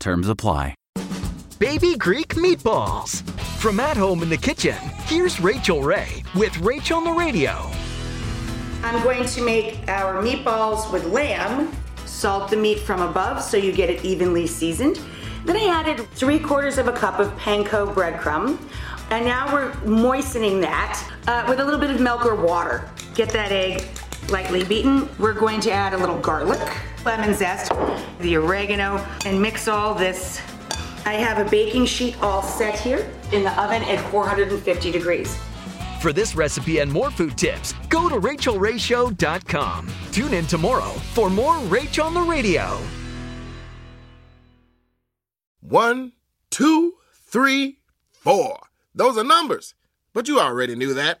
Terms apply. Baby Greek meatballs. From at home in the kitchen, here's Rachael Ray with Rachel on the Radio. I'm going to make our meatballs with lamb. Salt the meat from above so you get it evenly seasoned. Then I added three quarters of a cup of panko breadcrumb. And now we're moistening that uh, with a little bit of milk or water. Get that egg lightly beaten. We're going to add a little garlic, lemon zest, the oregano, and mix all this. I have a baking sheet all set here in the oven at 450 degrees. For this recipe and more food tips, go to rachaelrayshow.com. Tune in tomorrow for more Rach on the Radio. One, two, three, four. Those are numbers. But you already knew that.